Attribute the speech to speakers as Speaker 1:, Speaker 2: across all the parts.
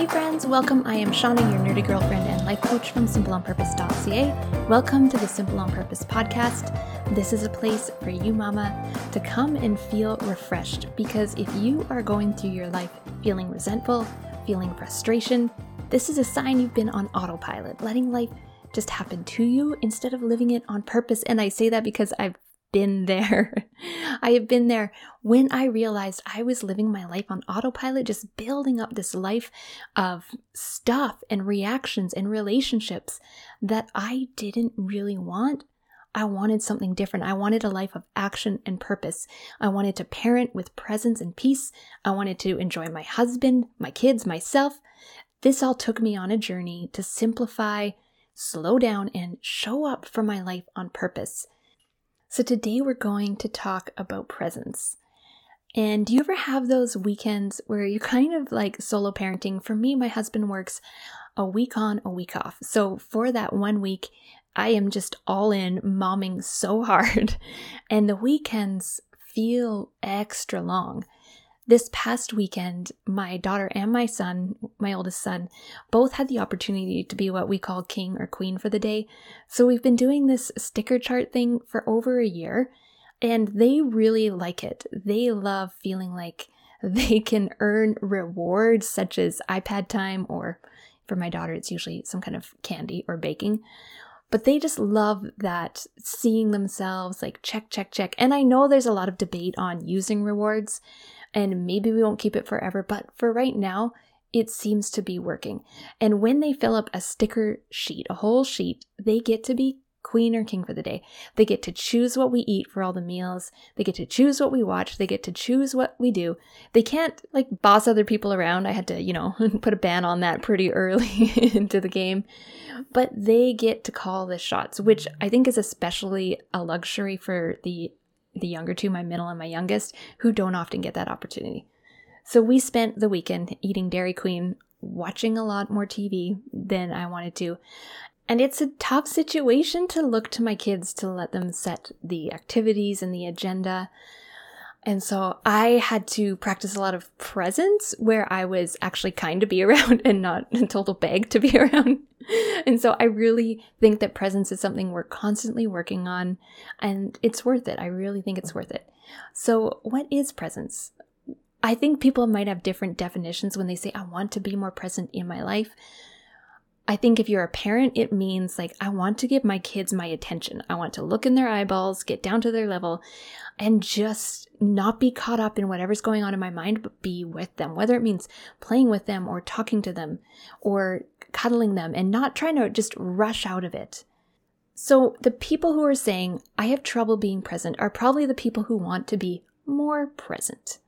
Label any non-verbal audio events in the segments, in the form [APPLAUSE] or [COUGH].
Speaker 1: Hey friends, welcome. I am Shauna, your nerdy girlfriend and life coach from simpleonpurpose.ca. Welcome to the Simple on Purpose podcast. This is a place for you, mama, to come and feel refreshed because if you are going through your life feeling resentful, feeling frustration, this is a sign you've been on autopilot, letting life just happen to you instead of living it on purpose. And I say that because I've been there. [LAUGHS] I have been there when I realized I was living my life on autopilot, just building up this life of stuff and reactions and relationships that I didn't really want. I wanted something different. I wanted a life of action and purpose. I wanted to parent with presence and peace. I wanted to enjoy my husband, my kids, myself. This all took me on a journey to simplify, slow down, and show up for my life on purpose. So, today we're going to talk about presence. And do you ever have those weekends where you're kind of like solo parenting? For me, my husband works a week on, a week off. So, for that one week, I am just all in momming so [LAUGHS] hard, and the weekends feel extra long. This past weekend, my daughter and my son, my oldest son, both had the opportunity to be what we call king or queen for the day. So we've been doing this sticker chart thing for over a year, and they really like it. They love feeling like [LAUGHS] they can earn rewards such as iPad time, or for my daughter, it's usually some kind of candy or baking but they just love that seeing themselves like check, check, check. And I know there's a lot of debate on using rewards, and maybe we won't keep it forever, but for right now, it seems to be working. And when they fill up a sticker sheet, a whole sheet, they get to be queen or king for the day. They get to choose what we eat for all the meals. They get to choose what we watch. They get to choose what we do. They can't like boss other people around. I had to, you know, [LAUGHS] put a ban on that pretty early [LAUGHS] into the game. But they get to call the shots, which I think is especially a luxury for the the younger two, my middle and my youngest, who don't often get that opportunity. So we spent the weekend eating Dairy Queen, watching a lot more TV than I wanted to. And it's a tough situation to look to my kids to let them set the activities and the agenda. And so I had to practice a lot of presence where I was actually kind to be [LAUGHS] around and not a total beg to be [LAUGHS] around. and so I really think that presence is something we're constantly working on and it's worth it. I really think it's worth it. So, what is presence? I think people might have different definitions when they say, I want to be more present in my life. I think if you're a parent, it means like, I want to give my kids my attention. I want to look in their eyeballs, get down to their level, and just not be caught up in whatever's going on in my mind, but be with them, whether it means playing with them or talking to them or cuddling them and not trying to just rush out of it. So, the people who are saying, I have trouble being present, are probably the people who want to be more present.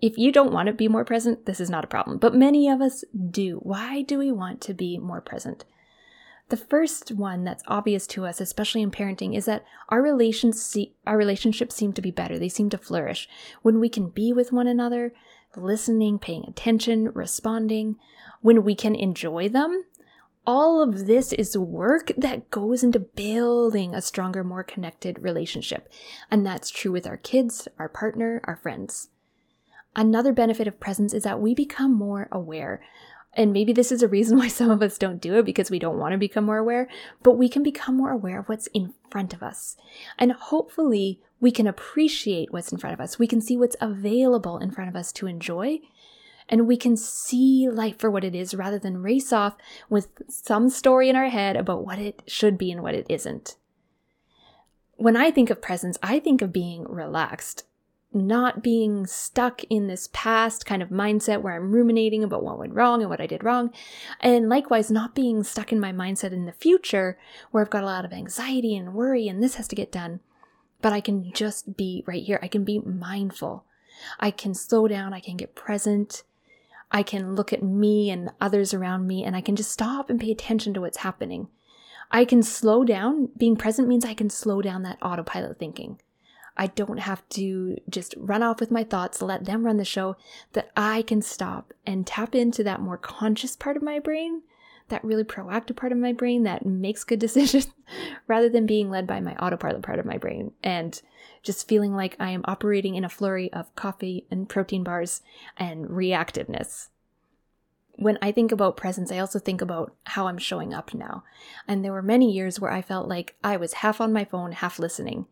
Speaker 1: If you don't want to be more present, this is not a problem, but many of us do. Why do we want to be more present? The first one that's obvious to us, especially in parenting, is that our relations our relationships seem to be better. They seem to flourish when we can be with one another, listening, paying attention, responding, when we can enjoy them. All of this is work that goes into building a stronger, more connected relationship. And that's true with our kids, our partner, our friends. Another benefit of presence is that we become more aware. And maybe this is a reason [LAUGHS] why some of us don't do it because we don't want to become more aware, but we can become more aware of what's in front of us. And hopefully, we can appreciate what's in front of us. We can see what's available in front of us to enjoy. And we can see life for what it is rather than race off with some story in our head about what it should be and what it isn't. When I think of presence, I think of being relaxed not being stuck in this past kind of mindset where I'm ruminating about what went wrong and what I did wrong. And likewise, not being stuck in my mindset in the future where I've got a lot of anxiety and worry and this has to get done. But I can just be right here. I can be mindful. I can slow down. I can get present. I can look at me and others around me and I can just stop and pay attention to what's happening. I can slow down. Being present means I can slow down that autopilot thinking. I don't have to just run off with my thoughts, let them run the show, that I can stop and tap into that more conscious part of my brain, that really proactive part of my brain that makes good [LAUGHS] decisions, rather than being led by my autopilot part of my brain and just feeling like I am operating in a flurry of coffee and protein bars and reactiveness. when I think about presence, I also think about how I'm showing up now. And there were many years where I felt like I was half on my phone, half listening.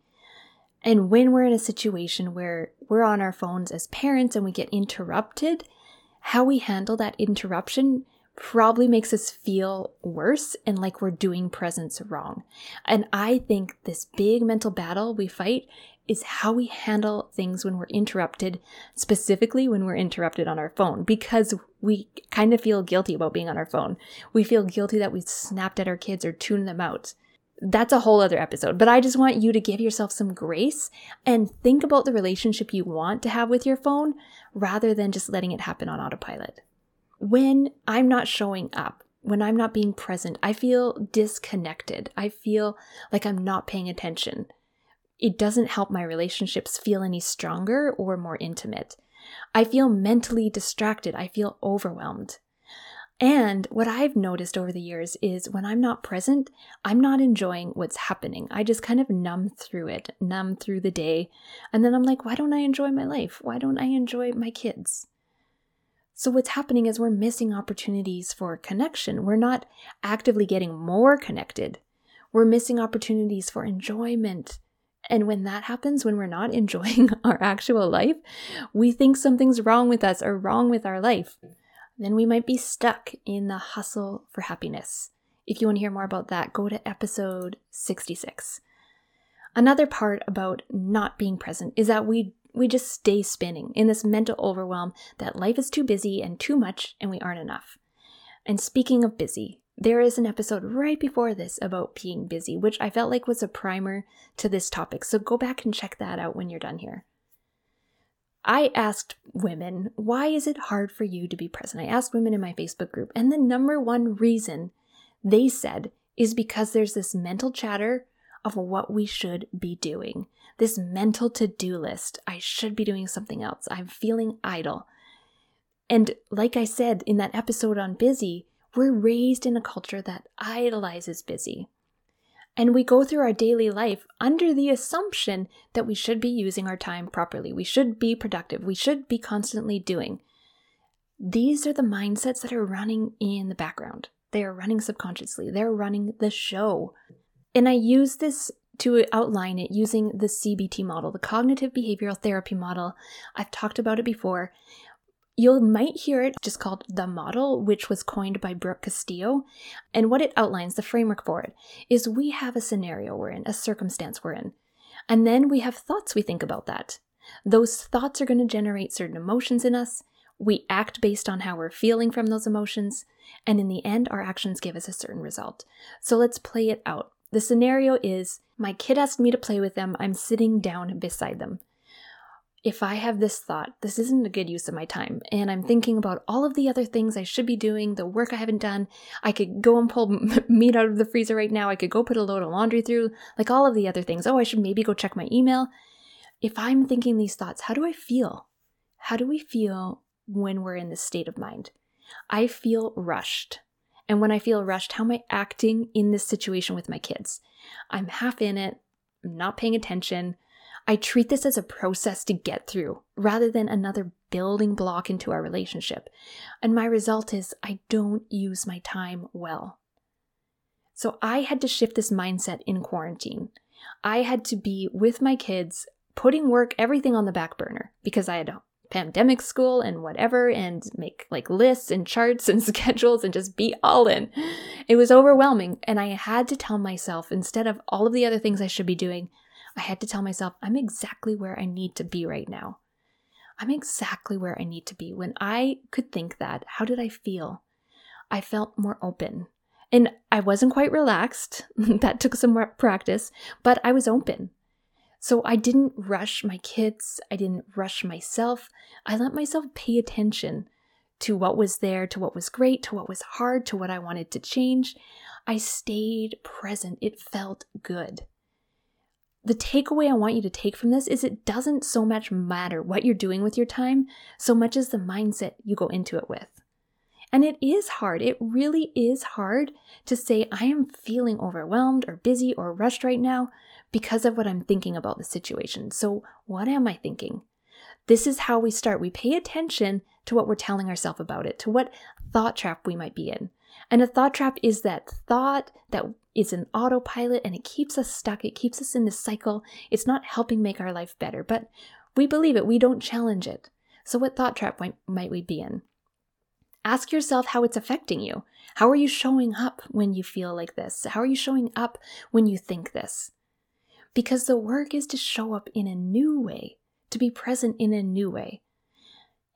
Speaker 1: And when we're in a situation where we're on our phones as parents and we get interrupted, how we handle that interruption probably makes us feel worse and like we're doing presence wrong. And I think this big mental battle we fight is how we handle things when we're interrupted, specifically when we're interrupted on our phone, because we kind of feel guilty about being on our phone. We feel guilty that we snapped at our kids or tuned them out. That's a whole other episode, but I just want you to give yourself some grace and think about the relationship you want to have with your phone rather than just letting it happen on autopilot. When I'm not showing up, when I'm not being present, I feel disconnected. I feel like I'm not paying attention. It doesn't help my relationships feel any stronger or more intimate. I feel mentally distracted. I feel overwhelmed. And what I've noticed over the years is when I'm not present, I'm not enjoying what's happening. I just kind of numb through it, numb through the day. And then I'm like, why don't I enjoy my life? Why don't I enjoy my kids? So, what's happening is we're missing opportunities for connection. We're not actively getting more connected. We're missing opportunities for enjoyment. And when that happens, when we're not [LAUGHS] enjoying our actual life, we think something's wrong with us or wrong with our life then we might be stuck in the hustle for happiness. If you want to hear more about that, go to episode 66. Another part about not being present is that we we just stay spinning in this mental overwhelm that life is too busy and too much and we aren't enough. And speaking of busy, there is an episode right before this about being busy, which I felt like was a primer to this topic. So go back and check that out when you're done here. I asked women, why is it hard for you to be present? I asked women in my Facebook group, and the number one reason they said is because there's this mental chatter of what we should be doing. This mental to do list. I should be doing something else. I'm feeling idle. And like I said in that episode on busy, we're raised in a culture that idolizes busy. And we go through our daily life under the assumption that we should be using our time properly. We should be productive. We should be constantly doing. These are the mindsets that are running in the background. They are running subconsciously. They're running the show. And I use this to outline it using the CBT model, the cognitive behavioral therapy model. I've talked about it before. You might hear it just called the model, which was coined by Brooke Castillo. And what it outlines, the framework for it, is we have a scenario we're in, a circumstance we're in. And then we have thoughts we think about that. Those thoughts are going to generate certain emotions in us. We act based on how we're feeling from those emotions. And in the end, our actions give us a certain result. So let's play it out. The scenario is my kid asked me to play with them. I'm sitting down beside them if I have this thought, this isn't a good use of my time, and I'm thinking about all of the other things I should be doing, the work I haven't done, I could go and pull [LAUGHS] meat out of the freezer right now, I could go put a load of laundry through, like all of the other things. Oh, I should maybe go check my email. If I'm thinking these thoughts, how do I feel? How do we feel when we're in this state of mind? I feel rushed. And when I feel rushed, how am I acting in this situation with my kids? I'm half in it, I'm not paying attention. I treat this as a process to get through rather than another building block into our relationship. And my result is I don't use my time well. So I had to shift this mindset in quarantine. I had to be with my kids, putting work, everything on the back burner because I had a pandemic school and whatever and make like lists and charts and [LAUGHS] schedules and just be all in. It was overwhelming and I had to tell myself instead of all of the other things I should be doing, I had to tell myself, I'm exactly where I need to be right now. I'm exactly where I need to be. When I could think that, how did I feel? I felt more open. And I wasn't quite relaxed. [LAUGHS] that took some practice, but I was open. So I didn't rush my kids. I didn't rush myself. I let myself pay attention to what was there, to what was great, to what was hard, to what I wanted to change. I stayed present. It felt good the takeaway I want you to take from this is it doesn't so much matter what you're doing with your time, so much as the mindset you go into it with. And it is hard. It really is hard to say, I am feeling overwhelmed or busy or rushed right now because of what I'm thinking about the situation. So, what am I thinking? This is how we start. We pay attention to what we're telling ourselves about it, to what thought trap we might be in. And a thought trap is that thought that is an autopilot and it keeps us stuck. It keeps us in this cycle. It's not helping make our life better, but we believe it. We don't challenge it. So, what thought trap might, might we be in? Ask yourself how it's affecting you. How are you showing up when you feel like this? How are you showing up when you think this? Because the work is to show up in a new way, to be present in a new way.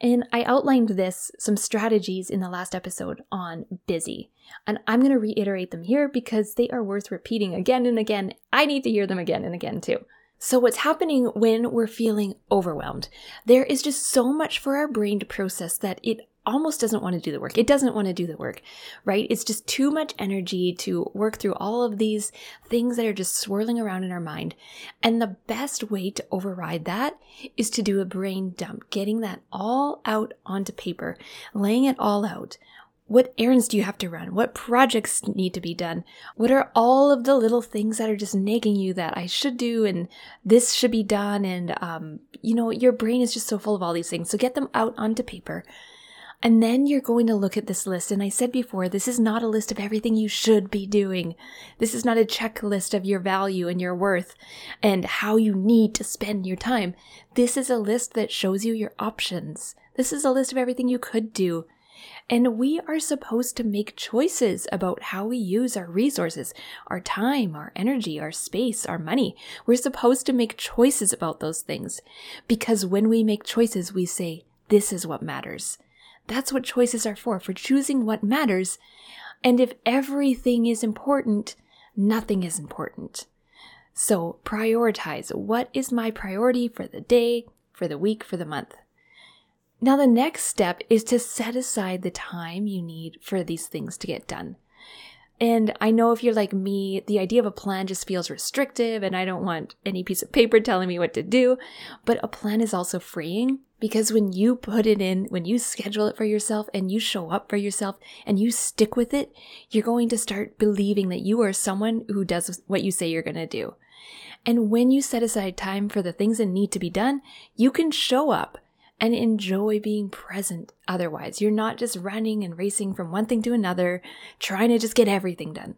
Speaker 1: And I outlined this, some strategies in the last episode on busy. And I'm going to reiterate them here because they are worth repeating again and again. I need to hear them again and again too. So, what's happening when we're feeling overwhelmed? There is just so much for our brain to process that it almost doesn't want to do the work. It doesn't want to do the work, right? It's just too much energy to work through all of these things that are just swirling around in our mind. And the best way to override that is to do a brain dump, getting that all out onto paper, laying it all out. What errands do you have to run? What projects need to be done? What are all of the little things that are just nagging you that I should do and this should be done? And, um, you know, your brain is just so full of all these things. So get them out onto paper and then you're going to look at this list. And I said before, this is not a list of everything you should be doing. This is not a checklist of your value and your worth and how you need to spend your time. This is a list that shows you your options. This is a list of everything you could do. And we are supposed to make choices about how we use our resources, our time, our energy, our space, our money. We're supposed to make choices about those things. Because when we make choices, we say, this is what matters. That's what choices are for, for choosing what matters. And if everything is important, nothing is important. So prioritize what is my priority for the day, for the week, for the month. Now, the next step is to set aside the time you need for these things to get done. And I know if you're like me, the idea of a plan just feels restrictive and I don't want any piece of paper telling me what to do. But a plan is also freeing because when you put it in, when you schedule it for yourself and you show up for yourself and you stick with it, you're going to start believing that you are someone who does what you say you're going to do. And when you set aside time for the things that need to be done, you can show up and enjoy being present otherwise. You're not just running and racing from one thing to another, trying to just get everything done.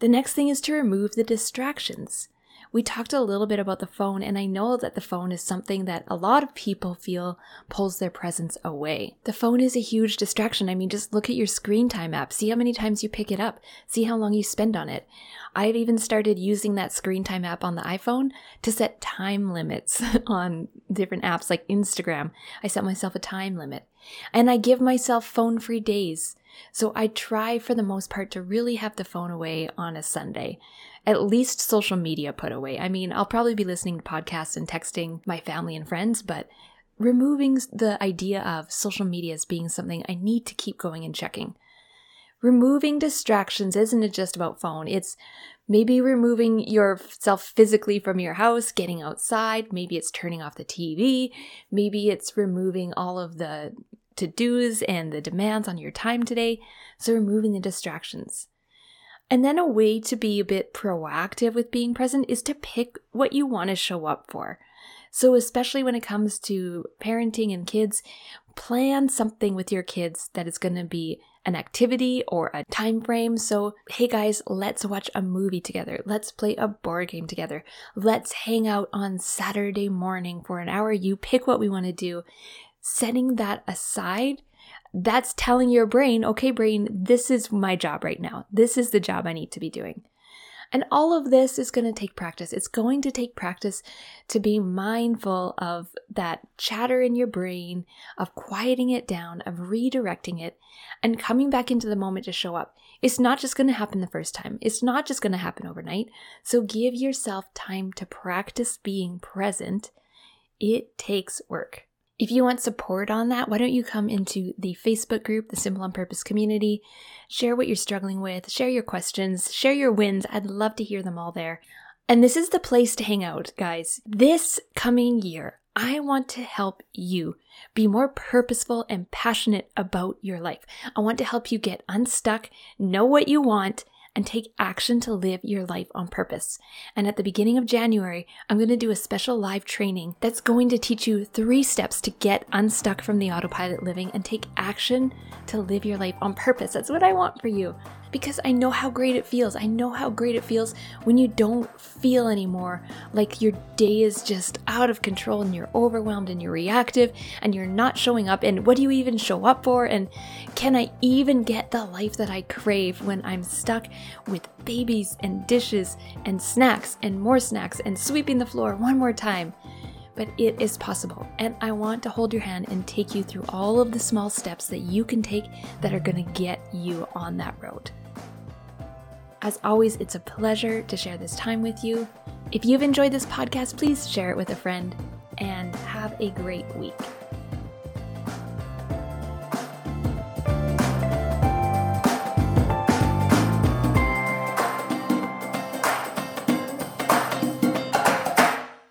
Speaker 1: The next thing is to remove the distractions we talked a little bit about the phone, and I know that the phone is something that a lot of people feel pulls their presence away. The phone is a huge distraction. I mean, just look at your screen time app. See how many times you pick it up. See how long you spend on it. I've even started using that screen time app on the iPhone to set time limits [LAUGHS] on different apps like Instagram. I set myself a time limit. And I give myself phone free days. So I try for the most part to really have the phone away on a Sunday at least social media put away. I mean, I'll probably be listening to podcasts and texting my family and friends, but removing the idea of social media as being something I need to keep going and checking. Removing distractions isn't just about phone. It's maybe removing yourself physically from your house, getting outside. Maybe it's turning off the TV. Maybe it's removing all of the to dos and the demands on your time today. So, removing the distractions. And then a way to be a bit proactive with being present is to pick what you want to show up for. So, especially when it comes to parenting and kids, plan something with your kids that is going to be an activity or a time frame. So, hey guys, let's watch a movie together. Let's play a board game together. Let's hang out on Saturday morning for an hour. You pick what we want to do. Setting that aside that's telling your brain, okay, brain, this is my job right now. This is the job I need to be doing. And all of this is going to take practice. It's going to take practice to be mindful of that chatter in your brain, of quieting it down, of redirecting it, and coming back into the moment to show up. It's not just going to happen the first time, it's not just going to happen overnight. So give yourself time to practice being present. It takes work. If you want support on that, why don't you come into the Facebook group, the Simple on Purpose community? Share what you're struggling with, share your questions, share your wins. I'd love to hear them all there. And this is the place to hang out, guys. This coming year, I want to help you be more purposeful and passionate about your life. I want to help you get unstuck, know what you want, and take action to live your life on purpose. And at the beginning of January, I'm going to do a special live training that's going to teach you three steps to get unstuck from the autopilot living and take action to live your life on purpose. That's what I want for you because I know how great it feels. I know how great it feels when you don't feel anymore like your day is just out of control and you're overwhelmed and you're reactive and you're not showing up. And what do you even show up for? And can I even get the life that I crave when I'm stuck with babies and dishes and snacks and more snacks and sweeping the floor one more time? But it is possible. And I want to hold your hand and take you through all of the small steps that you can take that are going to get you on that road. As always, it's a pleasure to share this time with you. If you've enjoyed this podcast, please share it with a friend and have a great week.